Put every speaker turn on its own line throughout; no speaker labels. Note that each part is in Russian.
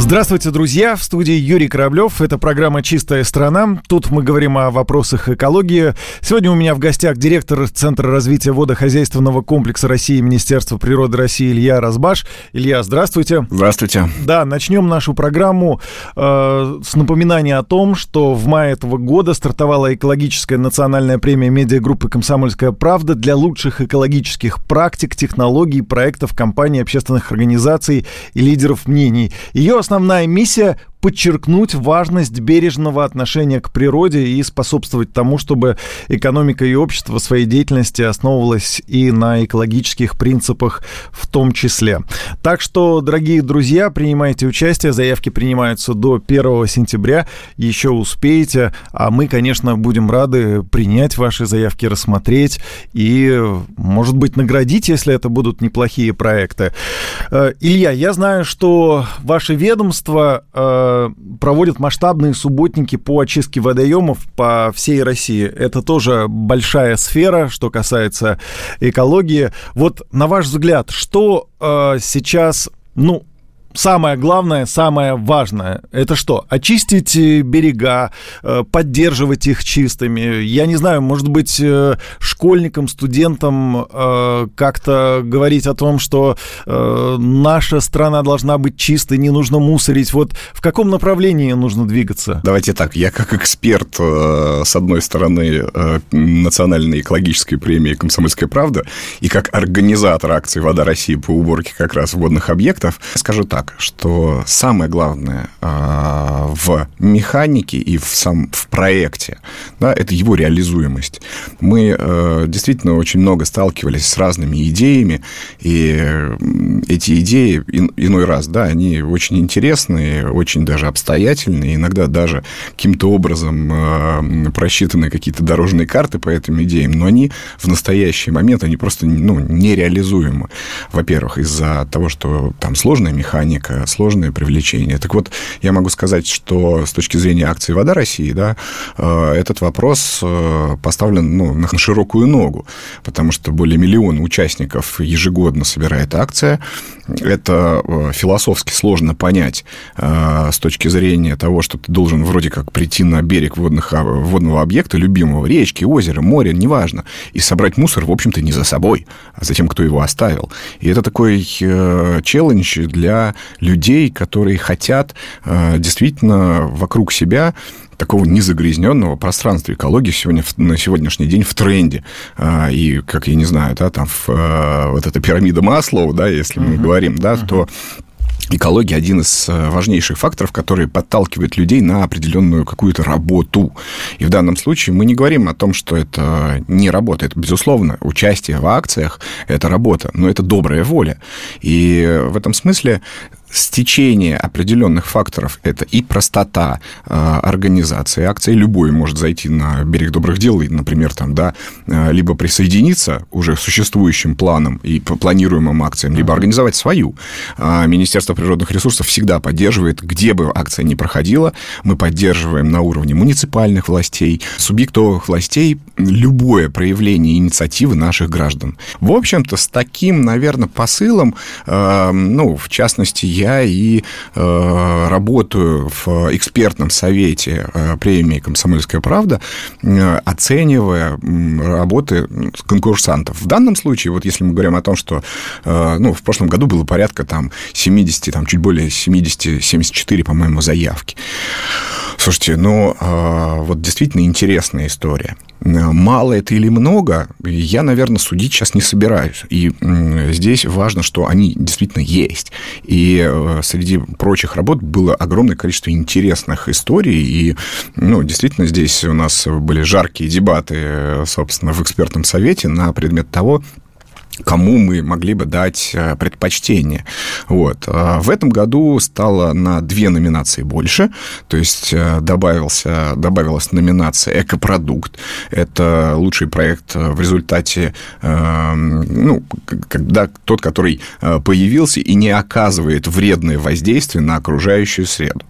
Здравствуйте, друзья! В студии Юрий Кораблев. Это программа «Чистая страна». Тут мы говорим о вопросах экологии. Сегодня у меня в гостях директор Центра развития водохозяйственного комплекса России Министерства природы России Илья Разбаш. Илья, здравствуйте.
Здравствуйте.
Да, начнем нашу программу э, с напоминания о том, что в мае этого года стартовала экологическая национальная премия медиагруппы «Комсомольская правда» для лучших экологических практик, технологий, проектов, компаний, общественных организаций и лидеров мнений. Ее основная миссия подчеркнуть важность бережного отношения к природе и способствовать тому, чтобы экономика и общество своей деятельности основывалось и на экологических принципах в том числе. Так что, дорогие друзья, принимайте участие. Заявки принимаются до 1 сентября. Еще успеете. А мы, конечно, будем рады принять ваши заявки, рассмотреть и, может быть, наградить, если это будут неплохие проекты. Э, Илья, я знаю, что ваше ведомство э, проводят масштабные субботники по очистке водоемов по всей России. Это тоже большая сфера, что касается экологии. Вот на ваш взгляд, что э, сейчас, ну, самое главное, самое важное, это что? Очистить э, берега, э, поддерживать их чистыми. Я не знаю, может быть, э, школьникам, студентам как-то говорить о том, что наша страна должна быть чистой, не нужно мусорить. Вот в каком направлении нужно двигаться?
Давайте так, я как эксперт, с одной стороны, Национальной экологической премии «Комсомольская правда» и как организатор акции «Вода России» по уборке как раз водных объектов, скажу так, так, что самое главное э, в механике и в, сам, в проекте, да, это его реализуемость. Мы э, действительно очень много сталкивались с разными идеями, и эти идеи ин, иной раз, да, они очень интересные, очень даже обстоятельные, иногда даже каким-то образом э, просчитаны какие-то дорожные карты по этим идеям, но они в настоящий момент, они просто ну, нереализуемы. Во-первых, из-за того, что там сложная механика, механика, сложное привлечение. Так вот, я могу сказать, что с точки зрения акции «Вода России», да, э, этот вопрос э, поставлен ну, на широкую ногу, потому что более миллиона участников ежегодно собирает акция. Это э, философски сложно понять с точки зрения того, что ты должен вроде как прийти на берег водных, а, водного объекта, любимого, речки, озера, моря, неважно, и собрать мусор, в общем-то, не за собой, а за тем, кто его оставил. И это такой челлендж для людей, которые хотят э, действительно вокруг себя такого незагрязненного пространства. Экология сегодня, на сегодняшний день в тренде. А, и, как я не знаю, да, там э, вот эта пирамида Маслоу, да, если мы uh-huh. говорим, да, uh-huh. то Экология один из э, важнейших факторов, который подталкивает людей на определенную какую-то работу. И в данном случае мы не говорим о том, что это не работа. Это, безусловно, участие в акциях – это работа, но это добрая воля. И в этом смысле стечение определенных факторов – это и простота э, организации акции. Любой может зайти на берег добрых дел и, например, там, да, э, либо присоединиться уже к существующим планам и планируемым акциям, либо организовать свою. Э, Министерство природных ресурсов всегда поддерживает, где бы акция ни проходила. Мы поддерживаем на уровне муниципальных властей, субъектовых властей любое проявление инициативы наших граждан. В общем-то, с таким, наверное, посылом, э, ну, в частности, я и э, работаю в экспертном совете э, премии «Комсомольская правда», э, оценивая работы конкурсантов. В данном случае, вот если мы говорим о том, что э, ну, в прошлом году было порядка там 70, там чуть более 70, 74, по-моему, заявки. Слушайте, ну, э, вот действительно интересная история. Мало это или много, я, наверное, судить сейчас не собираюсь. И здесь важно, что они действительно есть. И э, среди прочих работ было огромное количество интересных историй. И, ну, действительно, здесь у нас были жаркие дебаты, собственно, в экспертном совете на предмет того, кому мы могли бы дать э, предпочтение. Вот. А в этом году стало на две номинации больше, то есть э, добавился, добавилась номинация «Экопродукт». Это лучший проект э, в результате, ну, когда тот, который появился и не оказывает вредное воздействие на окружающую среду.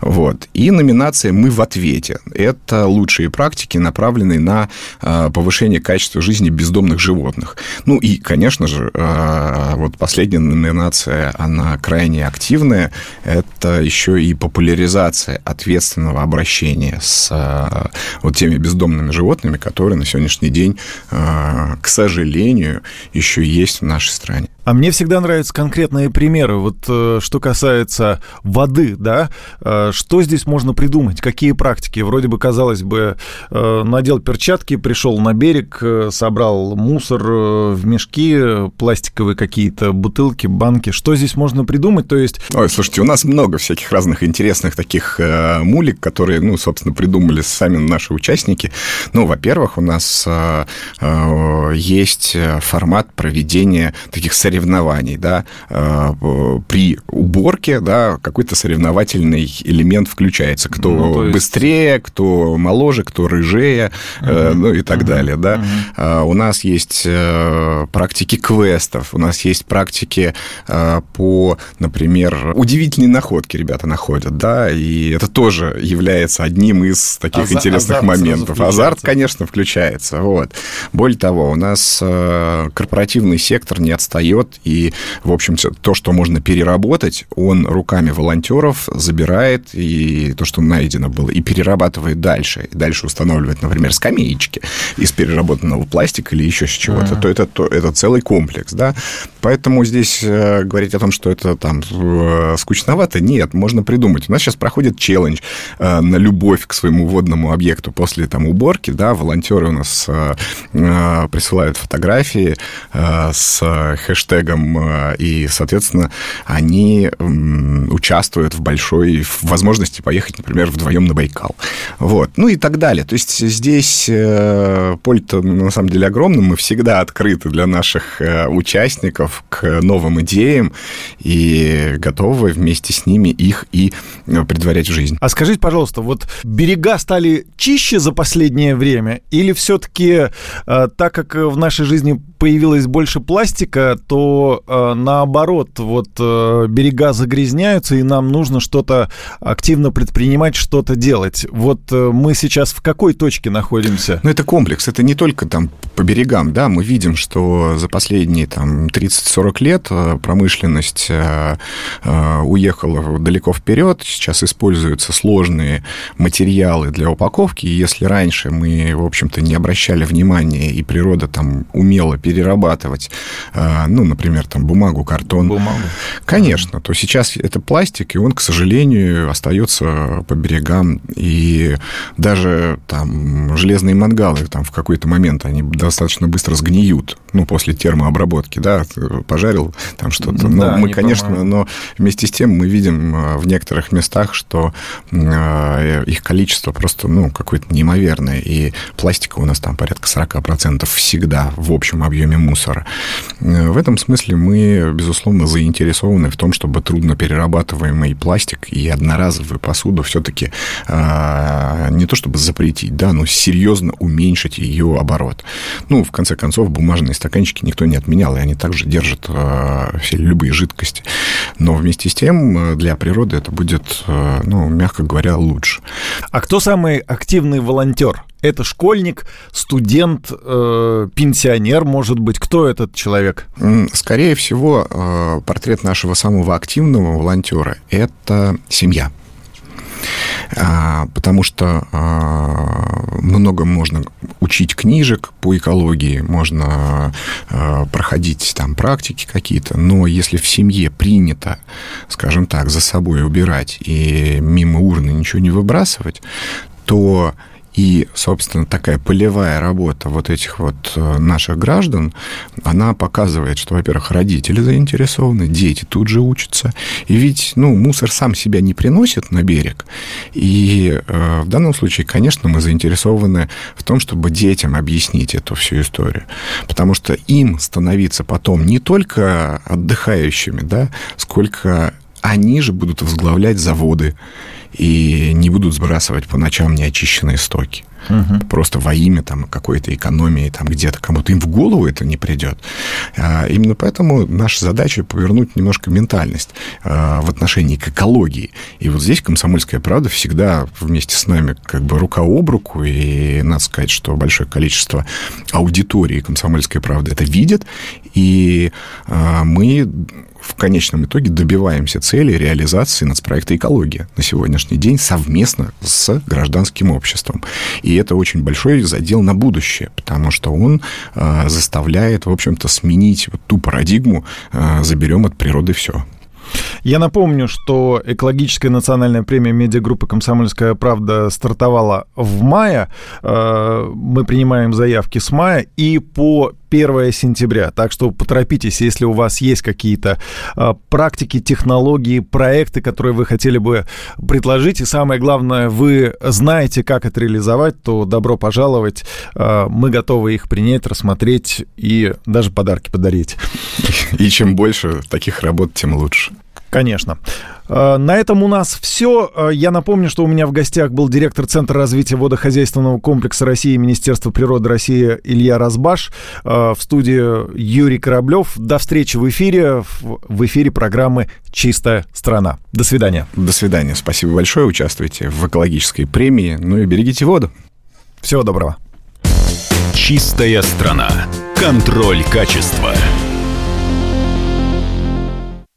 Вот. И номинация «Мы в ответе». Это лучшие практики, направленные на повышение качества жизни бездомных животных. Ну и, конечно же, а, вот последняя номинация, она крайне активная. Это еще и популяризация ответственного обращения с а, вот теми бездомными животными, которые на сегодняшний день, а, к сожалению, еще есть в нашей стране.
А мне всегда нравятся конкретные примеры. Вот э, что касается воды, да, э, что здесь можно придумать? Какие практики? Вроде бы, казалось бы, э, надел перчатки, пришел на берег, собрал мусор в мешки, пластиковые какие-то бутылки, банки. Что здесь можно придумать? То есть...
Ой, слушайте, у нас много всяких разных интересных таких мулик, которые, ну, собственно, придумали сами наши участники. Ну, во-первых, у нас есть формат проведения таких соревнований соревнований, да, э, при уборке, да, какой-то соревновательный элемент включается. Кто ну, есть... быстрее, кто моложе, кто рыжее, uh-huh. ну и так uh-huh. далее, да. Uh-huh. У нас есть э, практики квестов, у нас есть практики по, например, удивительные находки ребята находят, да, и это тоже является одним из таких Аза- интересных азарт моментов. Азарт, конечно, включается, вот. Более того, у нас корпоративный сектор не отстает берет и, в общем-то, то, что можно переработать, он руками волонтеров забирает, и то, что найдено было, и перерабатывает дальше. И дальше устанавливает, например, скамеечки из переработанного пластика или еще с чего-то. Mm-hmm. То это, то это целый комплекс, да. Поэтому здесь э, говорить о том, что это там э, скучновато, нет, можно придумать. У нас сейчас проходит челлендж э, на любовь к своему водному объекту после там уборки, да, волонтеры у нас э, э, присылают фотографии э, с хэштегом хэштегом, э, и, соответственно, они участвуют в большой возможности поехать, например, вдвоем на Байкал. Вот. Ну и так далее. То есть здесь э, поле-то на самом деле огромное. Мы всегда открыты для наших э, участников к новым идеям и готовы вместе с ними их и предварять в жизнь.
А скажите, пожалуйста, вот берега стали чище за последнее время или все-таки так как в нашей жизни появилось больше пластика, то э, наоборот, вот э, берега загрязняются, и нам нужно что-то активно предпринимать, что-то делать. Вот э, мы сейчас в какой точке находимся?
Ну, это комплекс, это не только там по берегам, да, мы видим, что за последние там 30-40 лет промышленность уехала далеко вперед, сейчас используются сложные материалы для упаковки, и если раньше мы, в общем-то, не обращали внимания, и природа там умела перерабатывать, ну, например, там бумагу, картон.
Бумагу.
Конечно, то сейчас это пластик, и он, к сожалению, остается по берегам. И даже там железные мангалы там в какой-то момент они достаточно быстро сгниют, ну, после термообработки, да, пожарил там что-то. Но да, мы, конечно, но вместе с тем мы видим э, в некоторых местах, что э, их количество просто, ну, какое-то неимоверное, и пластика у нас там порядка 40% всегда в общем объеме объеме мусора. Э, в этом смысле мы, безусловно, заинтересованы в том, чтобы трудноперерабатываемый пластик и одноразовую посуду все-таки а, не то чтобы запретить, да, но серьезно уменьшить ее оборот. Ну, в конце концов, бумажные стаканчики никто не отменял, и они также держат а, все любые жидкости. Но вместе с тем э, для природы это будет, э, ну, мягко говоря, лучше.
А кто самый активный волонтер? Это школьник, студент, э, пенсионер, может быть. Кто этот человек?
Скорее всего, э, портрет нашего самого активного волонтера – это семья. А, потому что а, много можно учить книжек по экологии, можно а, проходить там практики какие-то, но если в семье принято, скажем так, за собой убирать и мимо урны ничего не выбрасывать, то И, собственно, такая полевая работа вот этих вот э, наших граждан, она показывает, что, во-первых, родители заинтересованы, дети тут же учатся. И ведь, ну, мусор сам себя не приносит на берег. И э, в данном случае, конечно, мы заинтересованы в том, чтобы детям объяснить эту всю историю. Потому что им становиться потом не только отдыхающими, да, сколько они же будут возглавлять заводы и не будут сбрасывать по ночам неочищенные стоки. Угу. Просто во имя там, какой-то экономии, там где-то кому-то им в голову это не придет. А, именно поэтому наша задача повернуть немножко ментальность а, в отношении к экологии. И вот здесь «Комсомольская правда» всегда вместе с нами как бы рука об руку, и надо сказать, что большое количество аудитории «Комсомольской правды» это видит, и а, мы в конечном итоге добиваемся цели реализации нацпроекта «Экология» на сегодняшний день совместно с гражданским обществом. Это очень большой задел на будущее, потому что он э, заставляет, в общем-то, сменить вот ту парадигму э, «заберем от природы все».
Я напомню, что экологическая национальная премия медиагруппы «Комсомольская правда» стартовала в мае. Э, мы принимаем заявки с мая и по 1 сентября. Так что поторопитесь, если у вас есть какие-то э, практики, технологии, проекты, которые вы хотели бы предложить, и самое главное, вы знаете, как это реализовать, то добро пожаловать. Э, мы готовы их принять, рассмотреть и даже подарки подарить.
И чем больше таких работ, тем лучше.
Конечно. Э, на этом у нас все. Э, я напомню, что у меня в гостях был директор Центра развития водохозяйственного комплекса России Министерства природы России Илья Разбаш. Э, в студии Юрий Кораблев. До встречи в эфире, в эфире программы «Чистая страна». До свидания.
До свидания. Спасибо большое. Участвуйте в экологической премии. Ну и берегите воду.
Всего доброго.
«Чистая страна». Контроль качества.